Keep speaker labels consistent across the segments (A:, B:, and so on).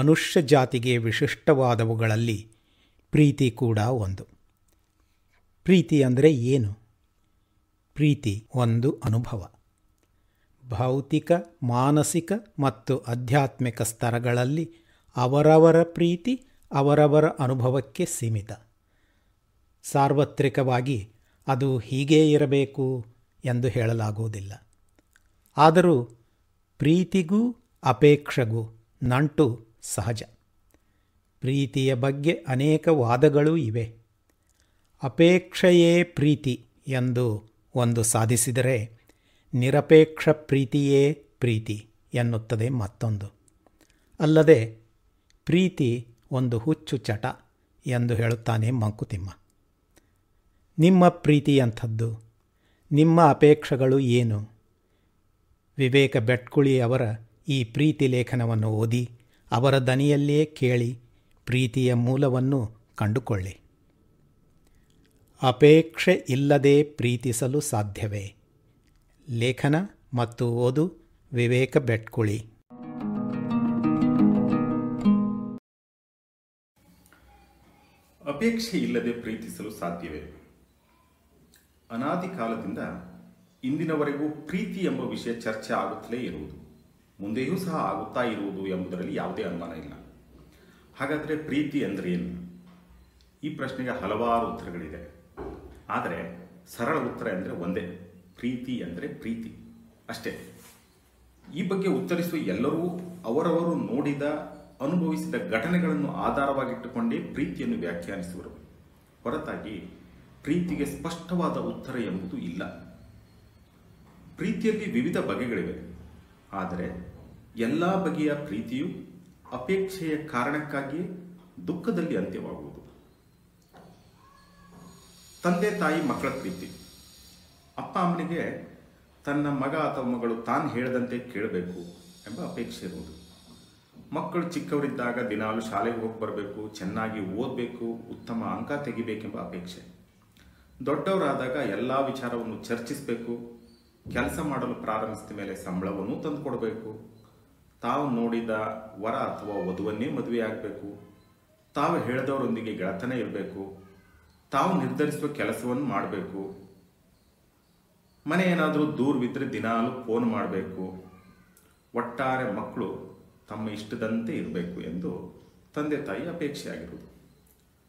A: ಮನುಷ್ಯ ಜಾತಿಗೆ ವಿಶಿಷ್ಟವಾದವುಗಳಲ್ಲಿ ಪ್ರೀತಿ ಕೂಡ ಒಂದು. ಪ್ರೀತಿ ಅಂದರೆ ಏನು? ಪ್ರೀತಿ ಒಂದು ಅನುಭವ. ಭೌತಿಕ, ಮಾನಸಿಕ ಮತ್ತು ಆಧ್ಯಾತ್ಮಿಕ ಸ್ತರಗಳಲ್ಲಿ ಅವರವರ ಪ್ರೀತಿ, ಅವರವರ ಅನುಭವಕ್ಕೆ ಸೀಮಿತ. ಸಾರ್ವತ್ರಿಕವಾಗಿ ಅದು ಹೀಗೇ ಇರಬೇಕು ಎಂದು ಹೇಳಲಾಗುವುದಿಲ್ಲ. ಆದರೂ ಪ್ರೀತಿಗೂ, ಅಪೇಕ್ಷೆಗೂ, ನಂಟು ಸಹಜ. ಪ್ರೀತಿಯ ಬಗ್ಗೆ ಅನೇಕ ವಾದಗಳೂ ಇವೆ. ಅಪೇಕ್ಷೆಯೇ ಪ್ರೀತಿ ಎಂದು ಒಂದು ಸಾಧಿಸಿದರೆ ನಿರಪೇಕ್ಷ ಪ್ರೀತಿಯೇ ಪ್ರೀತಿ ಎನ್ನುತ್ತದೆ ಮತ್ತೊಂದು. ಅಲ್ಲದೆ ಪ್ರೀತಿ ಒಂದು ಹುಚ್ಚು ಚಟ ಎಂದು ಹೇಳುತ್ತಾನೆ ಮಂಕುತಿಮ್ಮ. ನಿಮ್ಮ ಪ್ರೀತಿ ಅಂಥದ್ದು ನಿಮ್ಮ ಅಪೇಕ್ಷೆಗಳು ಏನು? ವಿವೇಕ ಬೆಟ್ಕುಳಿ ಅವರ ಈ ಪ್ರೀತಿ ಲೇಖನವನ್ನು ಓದಿ ಅವರ ದನಿಯಲ್ಲೇ ಕೇಳಿ ಪ್ರೀತಿಯ ಮೂಲವನ್ನು ಕಂಡುಕೊಳ್ಳಿ. ಅಪೇಕ್ಷೆ ಇಲ್ಲದೆ ಪ್ರೀತಿಸಲು ಸಾಧ್ಯವೇ? ಲೇಖನ ಮತ್ತು ಓದು ವಿವೇಕ ಬೆಟ್ಕುಳಿ.
B: ಅಪೇಕ್ಷೆ ಇಲ್ಲದೆ ಪ್ರೀತಿಸಲು ಸಾಧ್ಯವೇ? ಅನಾದಿ ಕಾಲದಿಂದ ಇಂದಿನವರೆಗೂ ಪ್ರೀತಿ ಎಂಬ ವಿಷಯ ಚರ್ಚೆ ಆಗುತ್ತಲೇ ಇರುವುದು. ಮುಂದೆಯೂ ಸಹ ಆಗುತ್ತಾ ಇರುವುದು ಎಂಬುದರಲ್ಲಿ ಯಾವುದೇ ಅನುಮಾನ ಇಲ್ಲ. ಹಾಗಾದರೆ ಪ್ರೀತಿ ಅಂದರೆ ಏನು? ಈ ಪ್ರಶ್ನೆಗೆ ಹಲವಾರು ಉತ್ತರಗಳಿದೆ. ಆದರೆ ಸರಳ ಉತ್ತರ ಅಂದರೆ ಒಂದೇ. ಪ್ರೀತಿ ಅಂದರೆ ಪ್ರೀತಿ. ಅಷ್ಟೇ. ಈ ಬಗ್ಗೆ ಉತ್ತರಿಸುವ ಎಲ್ಲರೂ ಅವರವರು ನೋಡಿದ, ಅನುಭವಿಸಿದ ಘಟನೆಗಳನ್ನು ಆಧಾರವಾಗಿಟ್ಟುಕೊಂಡೇ ಪ್ರೀತಿಯನ್ನು ವ್ಯಾಖ್ಯಾನಿಸುವರು. ಹೊರತಾಗಿ ಪ್ರೀತಿಗೆ ಸ್ಪಷ್ಟವಾದ ಉತ್ತರ ಎಂಬುದು ಇಲ್ಲ. ಪ್ರೀತಿಯಲ್ಲಿ ವಿವಿಧ ಬಗೆಗಳಿವೆ. ಆದರೆ ಎಲ್ಲ ಬಗೆಯ ಪ್ರೀತಿಯು ಅಪೇಕ್ಷೆಯ ಕಾರಣಕ್ಕಾಗಿಯೇ ದುಃಖದಲ್ಲಿ ಅಂತ್ಯವಾಗುವುದು. ತಂದೆ ತಾಯಿ ಮಕ್ಕಳ ಪ್ರೀತಿ. ಅಪ್ಪ ಅಮ್ಮನಿಗೆ ತನ್ನ ಮಗ ಅಥವಾ ಮಗಳು ತಾನು ಹೇಳದಂತೆ ಕೇಳಬೇಕು ಎಂಬ ಅಪೇಕ್ಷೆ ಇರುವುದು. ಮಕ್ಕಳು ಚಿಕ್ಕವರಿದ್ದಾಗ ದಿನಾಲು ಶಾಲೆಗೆ ಹೋಗಿ ಬರಬೇಕು, ಚೆನ್ನಾಗಿ ಓದಬೇಕು, ಉತ್ತಮ ಅಂಕ ತೆಗಿಬೇಕೆಂಬ ಅಪೇಕ್ಷೆ. ದೊಡ್ಡವರಾದಾಗ ಎಲ್ಲ ವಿಚಾರವನ್ನು ಚರ್ಚಿಸಬೇಕು, ಕೆಲಸ ಮಾಡಲು ಪ್ರಾರಂಭಿಸಿದ ಮೇಲೆ ಸಂಬಳವನ್ನು ತಂದು ಕೊಡಬೇಕು ತಾವು ನೋಡಿದ ವರ ಅಥವಾ ವಧುವನ್ನೇ ಮದುವೆ ಆಗಬೇಕು ತಾವು ಹೇಳಿದವರೊಂದಿಗೆ ಗೆಳತನ ಇರಬೇಕು. ತಾವು ನಿರ್ಧರಿಸುವ ಕೆಲಸವನ್ನು ಮಾಡಬೇಕು. ಮನೆ ಏನಾದರೂ ದೂರವಿದ್ದರೆ ದಿನಾಲು ಫೋನ್ ಮಾಡಬೇಕು. ಒಟ್ಟಾರೆ ಮಕ್ಕಳು ತಮ್ಮ ಇಷ್ಟದಂತೆ ಇರಬೇಕು ಎಂದು ತಂದೆ ತಾಯಿ ಅಪೇಕ್ಷೆ ಆಗಿರುವುದು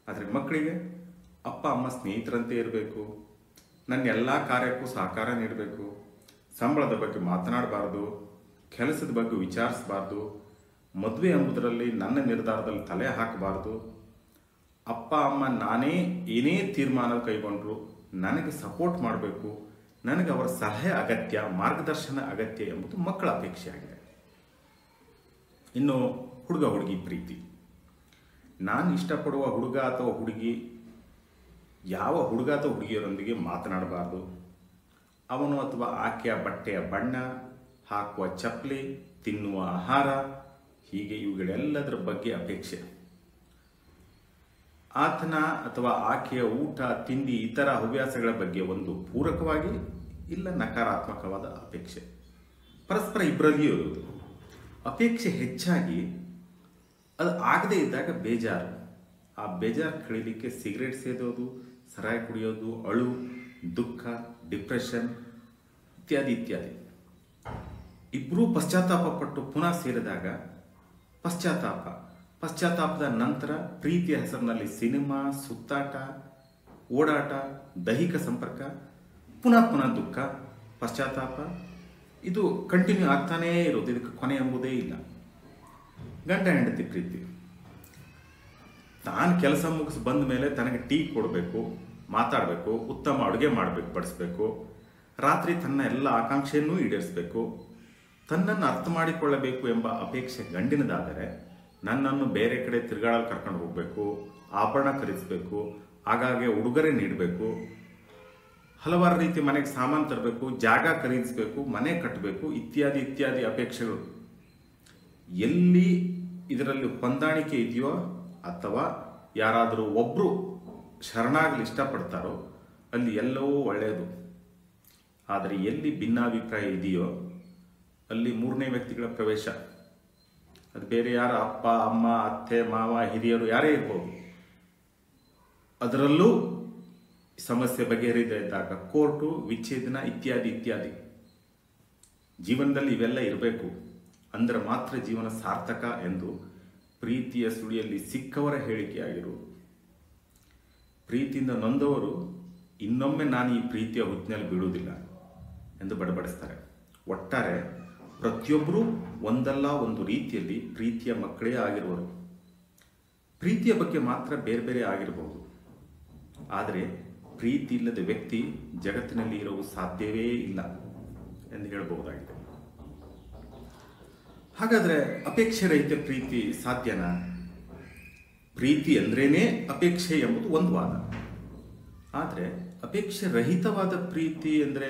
B: ಆದರೆ ಮಕ್ಕಳಿಗೆ ಅಪ್ಪ, ಅಮ್ಮ ಸ್ನೇಹಿತರಂತೆ ಇರಬೇಕು. ನನ್ನ ಎಲ್ಲ ಕಾರ್ಯಕ್ಕೂ ಸಹಕಾರ ನೀಡಬೇಕು. ಸಂಬಳದ ಬಗ್ಗೆ ಮಾತನಾಡಬಾರ್ದು. ಕೆಲಸದ ಬಗ್ಗೆ ವಿಚಾರಿಸಬಾರ್ದು. ಮದುವೆ ಎಂಬುದರಲ್ಲಿ ನನ್ನ ನಿರ್ಧಾರದಲ್ಲಿ ತಲೆ ಹಾಕಬಾರ್ದು. ಅಪ್ಪ, ಅಮ್ಮ, ನಾನೇ ಏನೇ ತೀರ್ಮಾನ ಕೈಗೊಂಡ್ರು ನನಗೆ ಸಪೋರ್ಟ್ ಮಾಡಬೇಕು. ನನಗೆ ಅವರ ಸಲಹೆ ಅಗತ್ಯ, ಮಾರ್ಗದರ್ಶನ ಅಗತ್ಯ ಎಂಬುದು ಮಕ್ಕಳ ಅಪೇಕ್ಷೆ ಆಗಿದೆ. ಇನ್ನು ಹುಡುಗ, ಹುಡುಗಿ ಪ್ರೀತಿ. ನಾನು ಇಷ್ಟಪಡುವ ಹುಡುಗ ಅಥವಾ ಹುಡುಗಿ ಯಾವ ಹುಡುಗ ಅಥವಾ ಹುಡುಗಿಯರೊಂದಿಗೆ ಮಾತನಾಡಬಾರ್ದು. ಅವನು ಅಥವಾ ಆಕೆಯ ಬಟ್ಟೆಯ ಬಣ್ಣ ಹಾಕುವ ಚಪ್ಪಲಿ, ತಿನ್ನುವ ಆಹಾರ, ಹೀಗೆ ಇವುಗಳೆಲ್ಲದರ ಬಗ್ಗೆ ಅಪೇಕ್ಷೆ. ಆತನ ಅಥವಾ ಆಕೆಯ ಊಟ, ತಿಂಡಿ, ಇತರ ಹವ್ಯಾಸಗಳ ಬಗ್ಗೆ ಒಂದು ಪೂರಕವಾಗಿ ಇಲ್ಲ ನಕಾರಾತ್ಮಕವಾದ ಅಪೇಕ್ಷೆ. ಪರಸ್ಪರ ಇಬ್ಬರಲ್ಲಿಯೂ ಇರುವುದು. ಅಪೇಕ್ಷೆ ಹೆಚ್ಚಾಗಿ ಅದು ಆಗದೇ ಇದ್ದಾಗ ಬೇಜಾರು. ಆ ಬೇಜಾರು ಕಳೀಲಿಕ್ಕೆ ಸಿಗರೇಟ್ ಸೇದೋದು, ಸರಾಯಿ ಕುಡಿಯೋದು, ಅಳು, ದುಃಖ, ಡಿಪ್ರೆಷನ್ ಇತ್ಯಾದಿ ಇತ್ಯಾದಿ. ಇಬ್ಬರೂ ಪಶ್ಚಾತ್ತಾಪ ಪಟ್ಟು ಪುನಃ ಸೇರಿದಾಗ ಪಶ್ಚಾತ್ತಾಪ. ಪಶ್ಚಾತ್ತಾಪದ ನಂತರ ಪ್ರೀತಿಯ ಹೆಸರಿನಲ್ಲಿ ಸಿನಿಮಾ, ಸುತ್ತಾಟ, ಓಡಾಟ, ದೈಹಿಕ ಸಂಪರ್ಕ, ಪುನಃ ಪುನಃ ದುಃಖ, ಪಶ್ಚಾತ್ತಾಪ. ಇದು ಕಂಟಿನ್ಯೂ ಆಗ್ತಾನೇ ಇರೋದು. ಇದಕ್ಕೆ ಕೊನೆ ಎಂಬುದೇ ಇಲ್ಲ. ಗಂಡ ಹೆಂಡತಿ ಪ್ರೀತಿ. ತಾನು ಕೆಲಸ ಮುಗಿಸಿ ಬಂದ ಮೇಲೆ ತನಗೆ ಟೀ ಕೊಡಬೇಕು, ಮಾತಾಡಬೇಕು, ಉತ್ತಮ ಅಡುಗೆ ಮಾಡಬೇಕು, ಬಡಿಸ್ಬೇಕು. ರಾತ್ರಿ ತನ್ನ ಎಲ್ಲ ಆಕಾಂಕ್ಷೆಯನ್ನು ಈಡೇರಿಸಬೇಕು. ತನ್ನನ್ನು ಅರ್ಥ ಮಾಡಿಕೊಳ್ಳಬೇಕು ಎಂಬ ಅಪೇಕ್ಷೆ ಗಂಡಿನದಾದರೆ ನನ್ನನ್ನು ಬೇರೆ ಕಡೆ ತಿರುಗಾಡಲು ಕರ್ಕೊಂಡು ಹೋಗಬೇಕು, ಆಭರಣ ಖರೀದಿಸಬೇಕು, ಆಗಾಗ್ಗೆ ಉಡುಗೊರೆ ನೀಡಬೇಕು, ಹಲವಾರು ರೀತಿ ಮನೆಗೆ ಸಾಮಾನು ತರಬೇಕು, ಜಾಗ ಖರೀದಿಸಬೇಕು, ಮನೆ ಕಟ್ಟಬೇಕು, ಇತ್ಯಾದಿ ಇತ್ಯಾದಿ ಅಪೇಕ್ಷೆಗಳು. ಎಲ್ಲಿ ಇದರಲ್ಲಿ ಹೊಂದಾಣಿಕೆ ಇದೆಯೋ ಅಥವಾ ಯಾರಾದರೂ ಒಬ್ಬರು ಶರಣಾಗಲಿ ಇಷ್ಟಪಡ್ತಾರೋ ಅಲ್ಲಿ ಎಲ್ಲವೂ ಒಳ್ಳೆಯದು. ಆದರೆ ಎಲ್ಲಿ ಭಿನ್ನಾಭಿಪ್ರಾಯ ಇದೆಯೋ ಅಲ್ಲಿ ಮೂರನೇ ವ್ಯಕ್ತಿಗಳ ಪ್ರವೇಶ. ಅದು ಬೇರೆ ಯಾರ? ಅಪ್ಪ, ಅಮ್ಮ, ಅತ್ತೆ, ಮಾವ, ಹಿರಿಯರು ಯಾರೇ ಇರ್ಬೋದು. ಅದರಲ್ಲೂ ಸಮಸ್ಯೆ ಬಗೆಹರಿದ ಇದ್ದಾಗ ಕೋರ್ಟು, ವಿಚ್ಛೇದನ ಇತ್ಯಾದಿ ಇತ್ಯಾದಿ. ಜೀವನದಲ್ಲಿ ಇವೆಲ್ಲ ಇರಬೇಕು. ಅಂದ್ರೆ ಮಾತ್ರ ಜೀವನ ಸಾರ್ಥಕ ಎಂದು ಪ್ರೀತಿಯ ಸುಳಿಯಲ್ಲಿ ಸಿಕ್ಕವರ ಹೇಳಿಕೆಯಾಗಿರುವುದು ಪ್ರೀತಿಯಿಂದ ನೊಂದವರು ಇನ್ನೊಮ್ಮೆ ನಾನು ಈ ಪ್ರೀತಿಯ ಹುತ್ತಿನಲ್ಲಿ ಬೀಳುವುದಿಲ್ಲ ಎಂದು ಬಡಬಡಿಸ್ತಾರೆ. ಒಟ್ಟಾರೆ ಪ್ರತಿಯೊಬ್ಬರೂ ಒಂದಲ್ಲ ಒಂದು ರೀತಿಯಲ್ಲಿ ಪ್ರೀತಿಯ ಮಕ್ಕಳೇ ಆಗಿರುವರು. ಪ್ರೀತಿಯ ಬಗ್ಗೆ ಮಾತ್ರ ಬೇರೆ ಬೇರೆ ಆಗಿರಬಹುದು. ಆದರೆ ಪ್ರೀತಿ ಇಲ್ಲದ ವ್ಯಕ್ತಿ ಜಗತ್ತಿನಲ್ಲಿ ಇರಲು ಸಾಧ್ಯವೇ ಇಲ್ಲ ಎಂದು ಹೇಳಬಹುದಾಗಿದೆ. ಹಾಗಾದರೆ ಅಪೇಕ್ಷೆ ರಹಿತ ಪ್ರೀತಿ ಸಾಧ್ಯನಾ? ಪ್ರೀತಿ ಅಂದ್ರೇನೆ ಅಪೇಕ್ಷೆ ಎಂಬುದು ಒಂದು ವಾದ. ಆದರೆ ಅಪೇಕ್ಷೆ ರಹಿತವಾದ ಪ್ರೀತಿ ಅಂದರೆ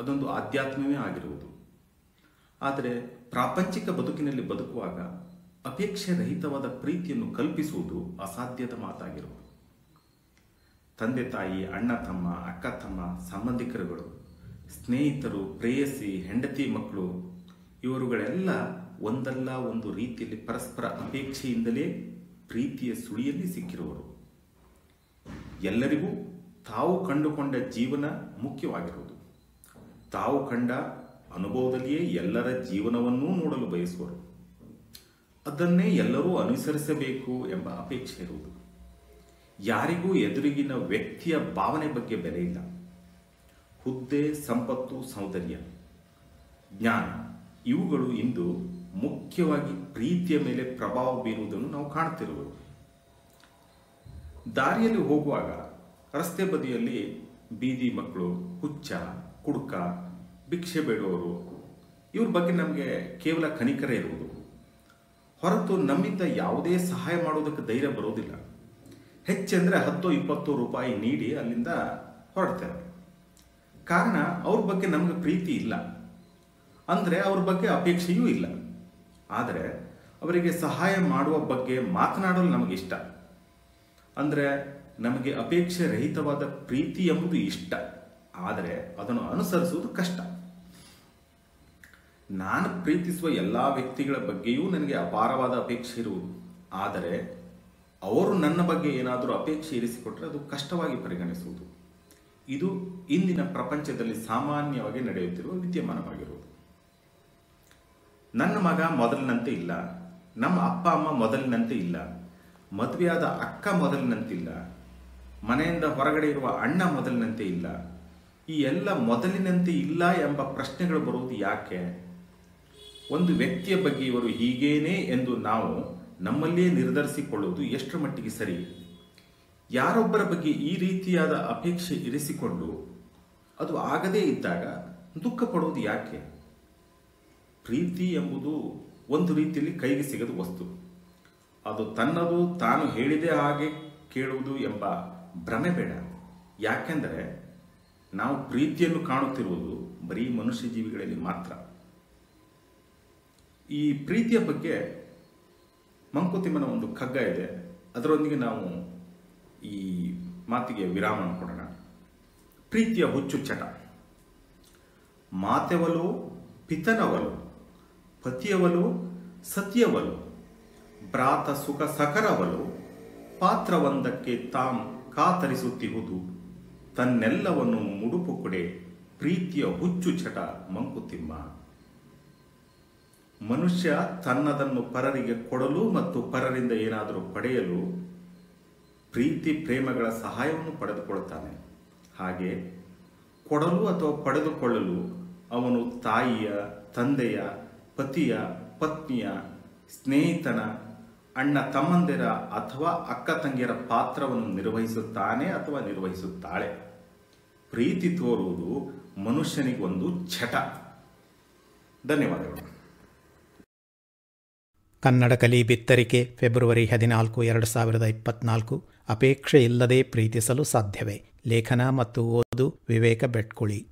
B: ಅದೊಂದು ಆಧ್ಯಾತ್ಮವೇ ಆಗಿರುವುದು. ಆದರೆ ಪ್ರಾಪಂಚಿಕ ಬದುಕಿನಲ್ಲಿ ಬದುಕುವಾಗ ಅಪೇಕ್ಷೆ ರಹಿತವಾದ ಪ್ರೀತಿಯನ್ನು ಕಲ್ಪಿಸುವುದು ಅಸಾಧ್ಯದ ಮಾತಾಗಿರುವುದು. ತಂದೆ, ತಾಯಿ, ಅಣ್ಣ, ತಮ್ಮ, ಅಕ್ಕ, ತಮ್ಮ, ಸಂಬಂಧಿಕರುಗಳು, ಸ್ನೇಹಿತರು, ಪ್ರೇಯಸಿ, ಹೆಂಡತಿ, ಮಕ್ಕಳು, ಇವರುಗಳೆಲ್ಲ ಒಂದಲ್ಲ ಒಂದು ರೀತಿಯಲ್ಲಿ ಪರಸ್ಪರ ಅಪೇಕ್ಷೆಯಿಂದಲೇ ಪ್ರೀತಿಯ ಸುಳಿಯಲ್ಲಿ ಸಿಕ್ಕಿರುವರು. ಎಲ್ಲರಿಗೂ ತಾವು ಕಂಡುಕೊಂಡ ಜೀವನ ಮುಖ್ಯವಾಗಿರುವುದು. ತಾವು ಕಂಡ ಅನುಭವದಲ್ಲಿಯೇ ಎಲ್ಲರ ಜೀವನವನ್ನೂ ನೋಡಲು ಬಯಸುವರು. ಅದನ್ನೇ ಎಲ್ಲರೂ ಅನುಸರಿಸಬೇಕು ಎಂಬ ಅಪೇಕ್ಷೆ ಇರುವುದು. ಯಾರಿಗೂ ಎದುರಿಗಿನ ವ್ಯಕ್ತಿಯ ಭಾವನೆ ಬಗ್ಗೆ ಬೆಲೆ ಇಲ್ಲ. ಹುದ್ದೆ, ಸಂಪತ್ತು, ಸೌಂದರ್ಯ, ಜ್ಞಾನ ಇವುಗಳು ಇಂದು ಮುಖ್ಯವಾಗಿ ಪ್ರೀತಿಯ ಮೇಲೆ ಪ್ರಭಾವ ಬೀರುವುದನ್ನು ನಾವು ಕಾಣ್ತಿರುವುದು. ದಾರಿಯಲ್ಲಿ ಹೋಗುವಾಗ ರಸ್ತೆ ಬದಿಯಲ್ಲಿ ಬೀದಿ ಮಕ್ಕಳು ಹುಚ್ಚ, ಕುಡುಕ ಭಿಕ್ಷೆ ಬೇಡುವವರು, ಇವ್ರ ಬಗ್ಗೆ ನಮಗೆ ಕೇವಲ ಕನಿಕರ ಇರುವುದು. ಹೊರತು ನಮ್ಮಿಂದ ಯಾವುದೇ ಸಹಾಯ ಮಾಡೋದಕ್ಕೆ ಧೈರ್ಯ ಬರೋದಿಲ್ಲ. ಹೆಚ್ಚೆಂದರೆ ಹತ್ತು ಇಪ್ಪತ್ತು ರೂಪಾಯಿ ನೀಡಿ ಅಲ್ಲಿಂದ ಹೊರಡ್ತೇವೆ. ಕಾರಣ, ಅವ್ರ ಬಗ್ಗೆ ನಮಗೆ ಪ್ರೀತಿ ಇಲ್ಲ. ಅಂದರೆ ಅವ್ರ ಬಗ್ಗೆ ಅಪೇಕ್ಷೆಯೂ ಇಲ್ಲ. ಆದರೆ, ಅವರಿಗೆ ಸಹಾಯ ಮಾಡುವ ಬಗ್ಗೆ ಮಾತನಾಡಲು ನಮಗಿಷ್ಟ ಅಂದರೆ, ನಮಗೆ ಅಪೇಕ್ಷೆ ರಹಿತವಾದ ಪ್ರೀತಿ ಎಂಬುದು ಇಷ್ಟ. ಆದರೆ, ಅದನ್ನು ಅನುಸರಿಸುವುದು ಕಷ್ಟ. ನಾನು ಪ್ರೀತಿಸುವ ಎಲ್ಲ ವ್ಯಕ್ತಿಗಳ ಬಗ್ಗೆಯೂ ನನಗೆ ಅಪಾರವಾದ ಅಪೇಕ್ಷೆ ಇರುವುದು. ಆದರೆ ಅವರು ನನ್ನ ಬಗ್ಗೆ ಏನಾದರೂ ಅಪೇಕ್ಷೆ ಇರಿಸಿಕೊಟ್ರೆ ಅದು ಕಷ್ಟವಾಗಿ ಪರಿಗಣಿಸುವುದು. ಇದು ಇಂದಿನ ಪ್ರಪಂಚದಲ್ಲಿ ಸಾಮಾನ್ಯವಾಗಿ ನಡೆಯುತ್ತಿರುವ ವಿದ್ಯಮಾನವಾಗಿರುವುದು. ನನ್ನ ಮಗ ಮೊದಲಿನಂತೆ ಇಲ್ಲ. ನಮ್ಮ ಅಪ್ಪ, ಅಮ್ಮ ಮೊದಲಿನಂತೆ ಇಲ್ಲ. ಮದುವೆಯಾದ ಅಕ್ಕ ಮೊದಲಿನಂತಿಲ್ಲ ಮನೆಯಿಂದ ಹೊರಗಡೆ ಇರುವ ಅಣ್ಣ ಮೊದಲಿನಂತೆ ಇಲ್ಲ. ಈ ಎಲ್ಲ ಮೊದಲಿನಂತೆ ಇಲ್ಲ ಎಂಬ ಪ್ರಶ್ನೆಗಳು ಬರುವುದು ಯಾಕೆ? ಒಂದು ವ್ಯಕ್ತಿಯ ಬಗ್ಗೆ ಇವರು ಹೀಗೇನೆ ಎಂದು ನಾವು ನಮ್ಮಲ್ಲಿಯೇ ನಿರ್ಧರಿಸಿಕೊಳ್ಳುವುದು ಎಷ್ಟರ ಮಟ್ಟಿಗೆ ಸರಿ? ಯಾರೊಬ್ಬರ ಬಗ್ಗೆ ಈ ರೀತಿಯಾದ ಅಪೇಕ್ಷೆ ಇರಿಸಿಕೊಂಡು ಅದು ಆಗದೇ ಇದ್ದಾಗ ದುಃಖ ಪಡುವುದು ಯಾಕೆ? ಪ್ರೀತಿ ಎಂಬುದು ಒಂದು ರೀತಿಯಲ್ಲಿ ಕೈಗೆ ಸಿಗದ ವಸ್ತು. ಅದು ತನ್ನದು ತಾನು ಹೇಳಿದೆ ಹಾಗೆ ಕೇಳುವುದು ಎಂಬ ಭ್ರಮೆ ಬೇಡ. ಯಾಕೆಂದರೆ ನಾವು ಪ್ರೀತಿಯನ್ನು ಕಾಣುತ್ತಿರುವುದು ಬರೀ ಮನುಷ್ಯ ಜೀವಿಗಳಲ್ಲಿ ಮಾತ್ರ. ಈ ಪ್ರೀತಿಯ ಬಗ್ಗೆ ಮಂಕುತಿಮ್ಮನ ಒಂದು ಕಗ್ಗ ಇದೆ. ಅದರೊಂದಿಗೆ ನಾವು ಈ ಮಾತಿಗೆ ವಿರಾಮ ಕೊಡೋಣ. ಪ್ರೀತಿಯ ಹುಚ್ಚು ಚಟ ಮಾತೆವಲು, ಪಿತನವಲು, ಪತಿಯವಲು, ಸತಿಯವಲು, ಭ್ರಾತ ಸುಖ ಸಕರವಲು, ಪಾತ್ರವೊಂದಕ್ಕೆ ತಾಂ ಕಾತರಿಸುತ್ತಿಹುದು, ತನ್ನೆಲ್ಲವನ್ನು ಮುಡುಪು ಕೊಡೆ ಪ್ರೀತಿಯ ಹುಚ್ಚು ಚಟ ಮಂಕುತಿಮ್ಮ. ಮನುಷ್ಯ ತನ್ನದನ್ನು ಪರರಿಗೆ ಕೊಡಲು ಮತ್ತು ಪರರಿಂದ ಏನಾದರೂ ಪಡೆಯಲು ಪ್ರೀತಿ, ಪ್ರೇಮಗಳ ಸಹಾಯವನ್ನು ಪಡೆದುಕೊಳ್ಳುತ್ತಾನೆ. ಹಾಗೆ ಕೊಡಲು ಅಥವಾ ಪಡೆದುಕೊಳ್ಳಲು ಅವನು ತಾಯಿಯ, ತಂದೆಯ, ಪತಿಯ, ಪತ್ನಿಯ, ಸ್ನೇಹಿತನ, ಅಣ್ಣ ತಮ್ಮಂದಿರ ಅಥವಾ ಅಕ್ಕ ತಂಗಿಯರ ಪಾತ್ರವನ್ನು ನಿರ್ವಹಿಸುತ್ತಾನೆ ಅಥವಾ ನಿರ್ವಹಿಸುತ್ತಾಳೆ. ಪ್ರೀತಿ ತೋರುವುದು ಮನುಷ್ಯನಿಗೊಂದು ಛಟ. ಧನ್ಯವಾದಗಳು.
A: ಕನ್ನಡ ಕಲಿ ಬಿತ್ತರಿಕೆ ಫೆಬ್ರವರಿ ಹದಿನಾಲ್ಕು, ಎರಡು ಸಾವಿರದ ಇಪ್ಪತ್ನಾಲ್ಕು. ಅಪೇಕ್ಷೆ ಇಲ್ಲದೆ ಪ್ರೀತಿಸಲು ಸಾಧ್ಯವೇ. ಲೇಖನ ಮತ್ತು ಓದು ವಿವೇಕ ಬೆಟ್ಕುಳಿ.